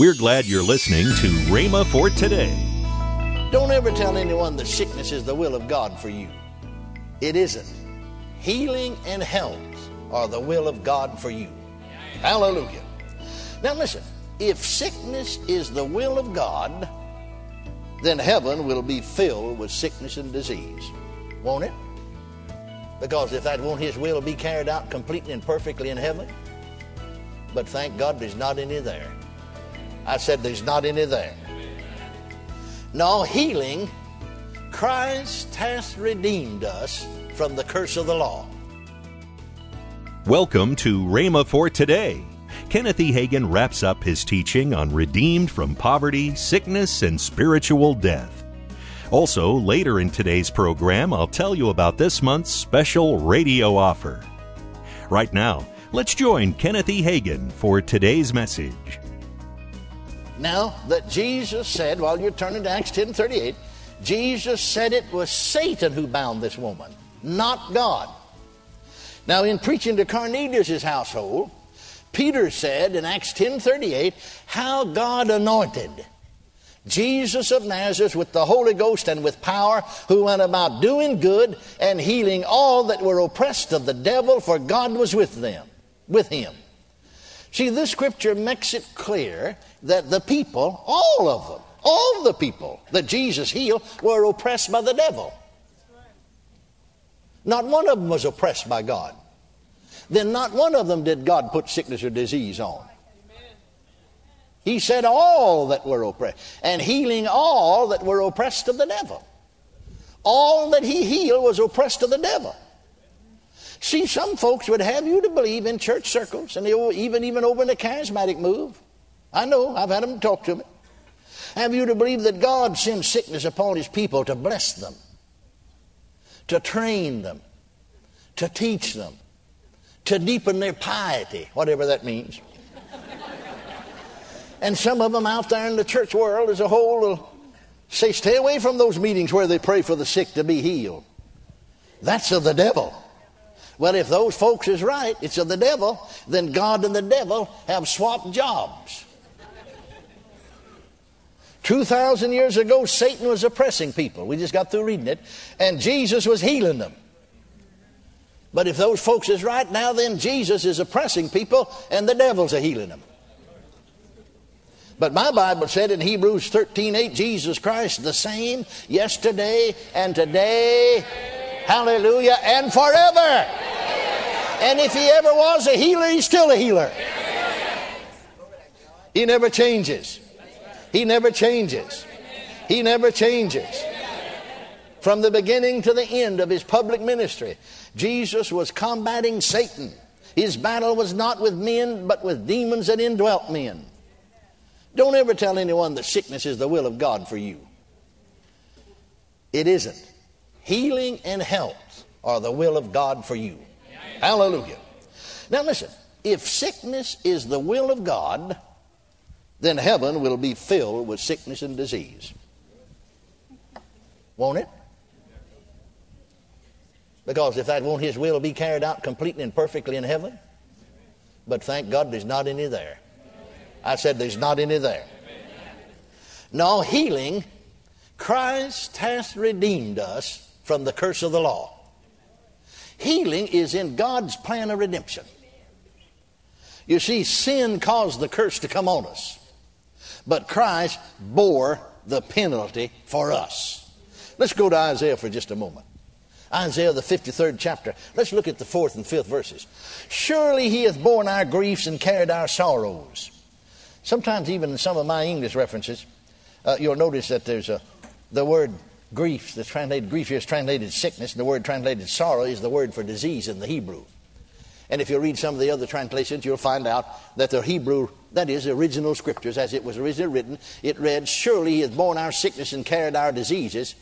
We're glad you're listening to Rhema for today. Don't ever tell anyone that sickness is the will of God for you. It isn't. Healing and health are the will of God for you. Hallelujah. Now listen, if sickness is the will of God, then heaven will be filled with sickness and disease. Won't it? Because if that won't His will be carried out completely and perfectly in heaven, but thank God there's not any there. I said there's not any there. No healing, Christ has redeemed us from the curse of the law. Welcome to Rhema for today. Kenneth E. Hagin wraps up his teaching on redeemed from poverty, sickness, and spiritual death. Also, later in today's program, I'll tell you about this month's special radio offer. Right now, let's join Kenneth E. Hagin for today's message. Now that Jesus said, while you're turning to Acts 10 38, Jesus said it was Satan who bound this woman, not God. Now, in preaching to Cornelius' household, Peter said in Acts 10 38, how God anointed Jesus of Nazareth with the Holy Ghost and with power, who went about doing good and healing all that were oppressed of the devil, for God was with them, with him. See, this scripture makes it clear that the people, all of them, all the people that Jesus healed were oppressed by the devil. Not one of them was oppressed by God. Then not one of them did God put sickness or disease on. He said all that were oppressed, and healing all that were oppressed of the devil. All that he healed was oppressed of the devil. See, some folks would have you to believe in church circles, and even even over in the charismatic move. I know, I've had them talk to me. Have you to believe that God sends sickness upon his people to bless them, to train them, to teach them, to deepen their piety, whatever that means. and some of them out there in the church world as a whole will say, stay away from those meetings where they pray for the sick to be healed. That's of the devil. Well, if those folks is right, it's of the devil, then God and the devil have swapped jobs. 2,000 years ago, Satan was oppressing people. We just got through reading it. And Jesus was healing them. But if those folks is right now, then Jesus is oppressing people and the devil's a healing them. But my Bible said in Hebrews 13 8, Jesus Christ the same yesterday and today, hallelujah, and forever. And if he ever was a healer, he's still a healer. He never changes. He never changes. He never changes. From the beginning to the end of his public ministry, Jesus was combating Satan. His battle was not with men, but with demons that indwelt men. Don't ever tell anyone that sickness is the will of God for you. It isn't. Healing and health are the will of God for you. Hallelujah. Now listen, if sickness is the will of God, then heaven will be filled with sickness and disease. Won't it? Because if that won't His will be carried out completely and perfectly in heaven, but thank God there's not any there. I said there's not any there. No healing, Christ has redeemed us from the curse of the law. Healing is in God's plan of redemption. You see, sin caused the curse to come on us, but Christ bore the penalty for us. Let's go to Isaiah for just a moment. Isaiah, the 53rd chapter. Let's look at the fourth and fifth verses. Surely he hath borne our griefs and carried our sorrows. Sometimes, even in some of my English references, uh, you'll notice that there's a, the word grief, the translated grief here is translated sickness, and the word translated sorrow is the word for disease in the Hebrew. And if you read some of the other translations, you'll find out that the Hebrew, that is, the original scriptures, as it was originally written, it read, Surely he hath borne our sickness and carried our diseases.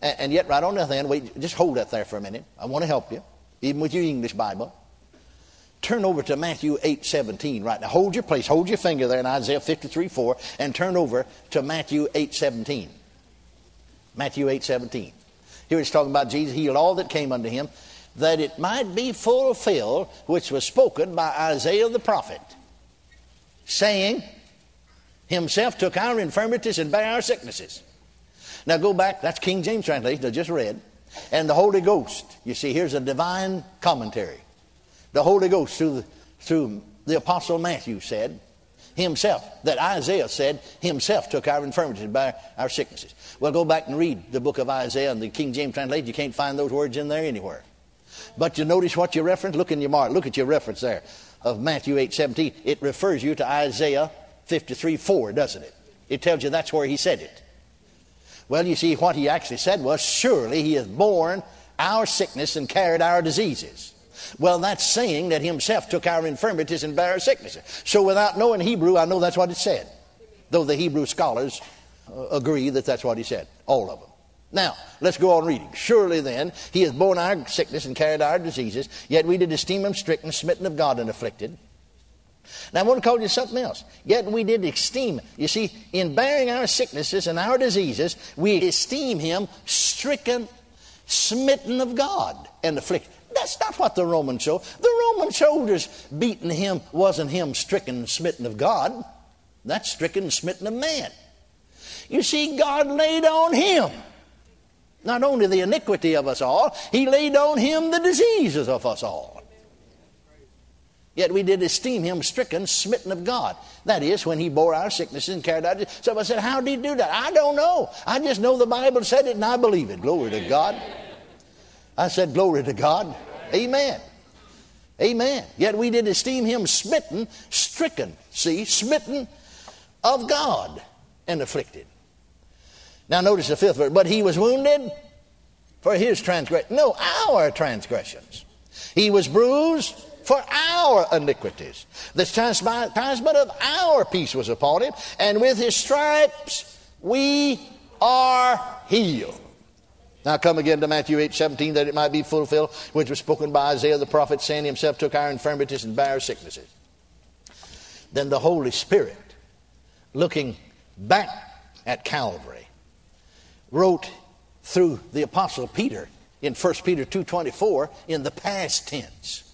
And, and yet, right on the other hand, wait, just hold that there for a minute. I want to help you, even with your English Bible. Turn over to Matthew 8 17 right now. Hold your place, hold your finger there in Isaiah 53 4, and turn over to Matthew 8 17. Matthew 8 17. Here it's talking about Jesus healed all that came unto him, that it might be fulfilled which was spoken by Isaiah the prophet, saying, Himself took our infirmities and bare our sicknesses. Now go back, that's King James translation I just read. And the Holy Ghost, you see, here's a divine commentary. The Holy Ghost through the, through the Apostle Matthew said, himself, that Isaiah said, himself took our infirmities by our sicknesses. Well, go back and read the book of Isaiah and the King James translation. You can't find those words in there anywhere. But you notice what you reference? Look in your mark. Look at your reference there of Matthew 8 17. It refers you to Isaiah 53 4, doesn't it? It tells you that's where he said it. Well, you see, what he actually said was, Surely he has borne our sickness and carried our diseases. Well, that's saying that himself took our infirmities and bare our sicknesses. So without knowing Hebrew, I know that's what it said. Though the Hebrew scholars uh, agree that that's what he said, all of them. Now, let's go on reading. Surely then, he has borne our sickness and carried our diseases, yet we did esteem him stricken, smitten of God, and afflicted. Now, I want to call you something else. Yet we did esteem. You see, in bearing our sicknesses and our diseases, we esteem him stricken, smitten of God, and afflicted. That's not what the Roman show. The Roman soldiers beating him wasn't him stricken smitten of God. That's stricken smitten of man. You see, God laid on him not only the iniquity of us all, he laid on him the diseases of us all. Yet we did esteem him stricken, smitten of God. That is, when he bore our sicknesses and carried out. Somebody said, How did he do that? I don't know. I just know the Bible said it and I believe it. Glory to God. I said, Glory to God. Amen. Amen. Yet we did esteem him smitten, stricken, see, smitten of God and afflicted. Now notice the fifth verse. But he was wounded for his transgression. No, our transgressions. He was bruised for our iniquities. The chastisement of our peace was upon him, and with his stripes we are healed. Now come again to Matthew 8 17, that it might be fulfilled, which was spoken by Isaiah the prophet, saying, Himself took our infirmities and bare our sicknesses. Then the Holy Spirit, looking back at Calvary, wrote through the apostle Peter in 1 Peter 2:24 in the past tense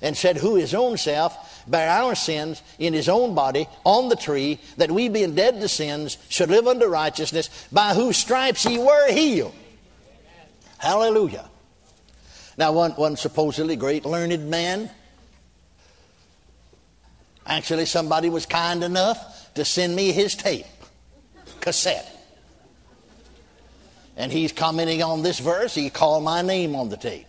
and said who his own self bare our sins in his own body on the tree that we being dead to sins should live unto righteousness by whose stripes ye were healed hallelujah now one, one supposedly great learned man actually somebody was kind enough to send me his tape cassette and he's commenting on this verse. He called my name on the tape.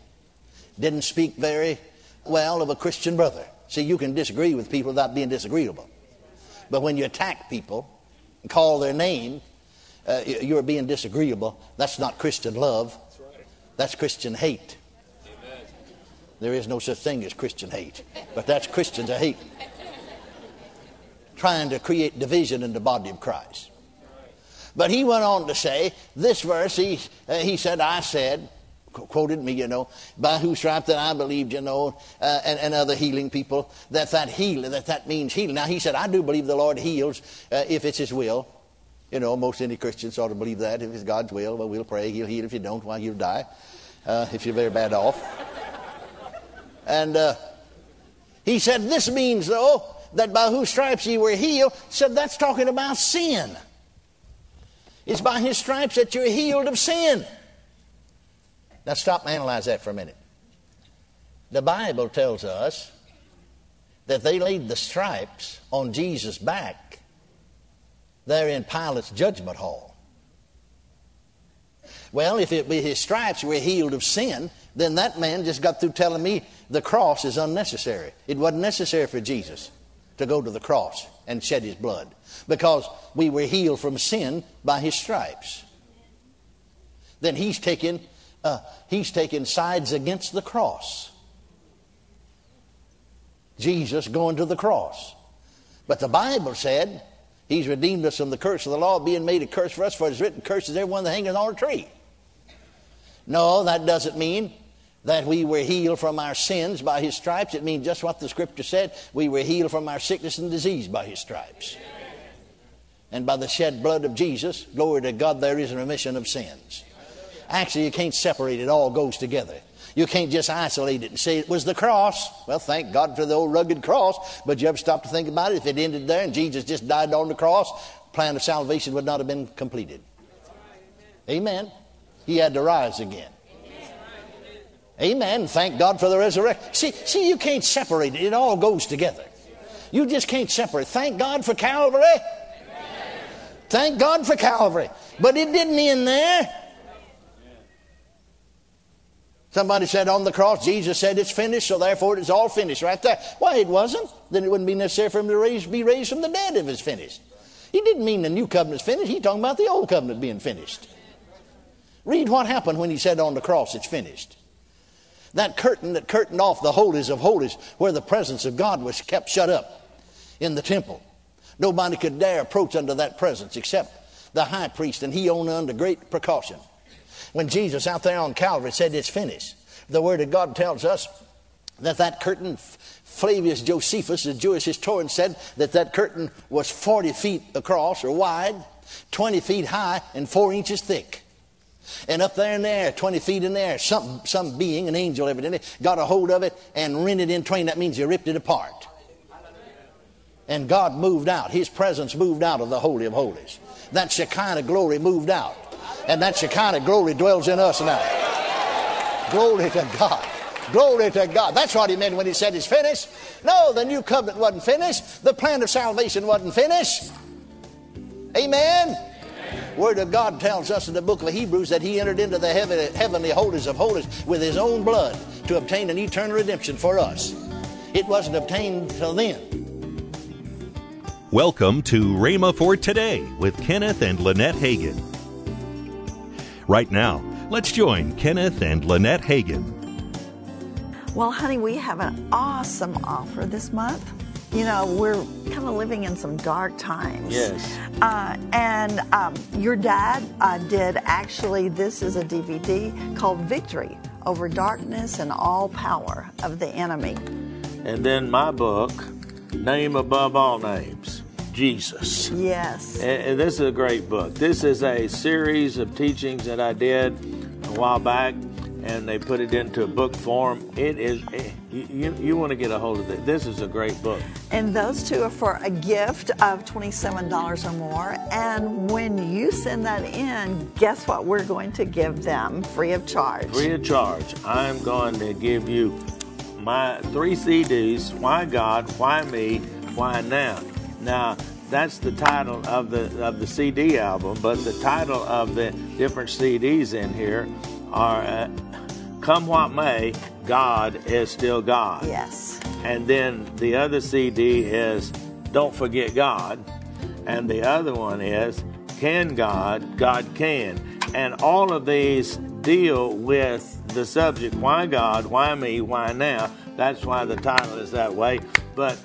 Didn't speak very well of a Christian brother. See, you can disagree with people without being disagreeable. But when you attack people and call their name, uh, you're being disagreeable. That's not Christian love. That's Christian hate. There is no such thing as Christian hate, but that's Christians hate. Trying to create division in the body of Christ. But he went on to say, this verse, he, uh, he said, I said, quoted me, you know, by whose stripe that I believed, you know, uh, and, and, other healing people, that that heal, that that means healing. Now he said, I do believe the Lord heals uh, if it's His will. You know, most any Christian ought to believe that if it's God's will. Well, we'll pray He'll heal. If you don't, why well, you'll die. Uh, if you're very bad off. and uh, he said, this means though that by whose stripes ye were healed. Said that's talking about sin. It's by his stripes that you're healed of sin. Now stop and analyze that for a minute. The Bible tells us that they laid the stripes on Jesus' back there in Pilate's judgment hall. Well, if it be his stripes we're healed of sin, then that man just got through telling me the cross is unnecessary. It wasn't necessary for Jesus to go to the cross and shed his blood because we were healed from sin by his stripes. Then he's taken, uh, he's taken sides against the cross. Jesus going to the cross. But the Bible said he's redeemed us from the curse of the law, being made a curse for us, for it is written, Curses everyone that hangeth on a tree. No, that doesn't mean that we were healed from our sins by his stripes. It means just what the scripture said. We were healed from our sickness and disease by his stripes and by the shed blood of Jesus, glory to God, there is a remission of sins. Actually, you can't separate it, all goes together. You can't just isolate it and say it was the cross. Well, thank God for the old rugged cross, but you ever stop to think about it? If it ended there and Jesus just died on the cross, plan of salvation would not have been completed. Amen. He had to rise again. Amen. Thank God for the resurrection. See, see, you can't separate it. It all goes together. You just can't separate. Thank God for Calvary. Thank God for Calvary. But it didn't end there. Somebody said on the cross, Jesus said it's finished, so therefore it's all finished right there. Why, it wasn't. Then it wouldn't be necessary for him to raise, be raised from the dead if it's finished. He didn't mean the new covenant's finished. He's talking about the old covenant being finished. Read what happened when he said on the cross, it's finished. That curtain that curtained off the holies of holies, where the presence of God was kept shut up in the temple. Nobody could dare approach under that presence except the high priest, and he only under great precaution. When Jesus out there on Calvary said it's finished, the Word of God tells us that that curtain, Flavius Josephus, the Jewish historian, said that that curtain was 40 feet across or wide, 20 feet high, and 4 inches thick. And up there in the air, 20 feet in the air, some, some being, an angel evidently, got a hold of it and rent it in twain. That means he ripped it apart. And God moved out. His presence moved out of the Holy of Holies. That Shekinah glory moved out. And that Shekinah glory dwells in us now. Glory to God. Glory to God. That's what he meant when he said it's finished. No, the new covenant wasn't finished. The plan of salvation wasn't finished. Amen. Word of God tells us in the book of Hebrews that he entered into the heavenly holies of holies with his own blood to obtain an eternal redemption for us. It wasn't obtained till then. Welcome to Rhema for Today with Kenneth and Lynette Hagin. Right now, let's join Kenneth and Lynette Hagin. Well, honey, we have an awesome offer this month you know, we're kind of living in some dark times. Yes. Uh, and um, your dad uh, did actually, this is a DVD called Victory Over Darkness and All Power of the Enemy. And then my book, Name Above All Names. Jesus. Yes. And, and this is a great book. This is a series of teachings that I did a while back and they put it into a book form. It is eh, you, you, you, want to get a hold of it. This is a great book. And those two are for a gift of $27 or more. And when you send that in, guess what we're going to give them free of charge? Free of charge. I'm going to give you my three CDs, Why God, Why Me, Why Now. Now, that's the title of the of the CD album, but the title of the different CDs in here are uh, come what may, God is still God. Yes. And then the other CD is Don't Forget God. And the other one is Can God? God Can. And all of these deal with the subject why God, why me, why now. That's why the title is that way. But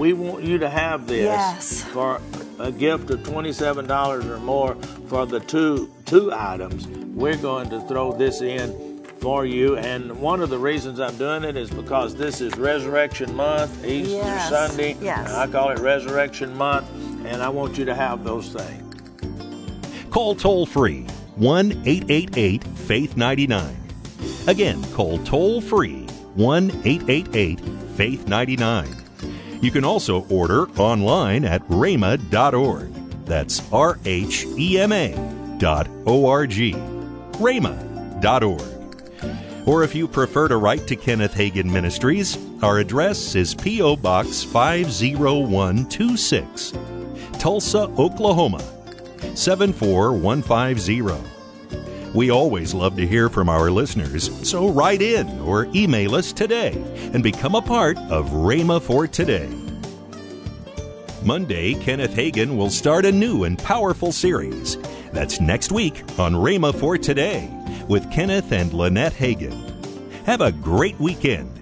we want you to have this yes. for a gift of $27 or more for the two two items we're going to throw this in for you. And one of the reasons I'm doing it is because this is Resurrection Month, Easter yes. Sunday. Yes. I call it Resurrection Month, and I want you to have those things. Call toll free 1 888 Faith 99. Again, call toll free 1 888 Faith 99. You can also order online at rhema.org. That's R H E M A rhema.org. rhema.org. Or if you prefer to write to Kenneth Hagin Ministries, our address is P.O. Box 50126, Tulsa, Oklahoma 74150. We always love to hear from our listeners, so write in or email us today and become a part of Rhema for Today. Monday, Kenneth Hagin will start a new and powerful series. That's next week on Rhema for Today with Kenneth and Lynette Hagin. Have a great weekend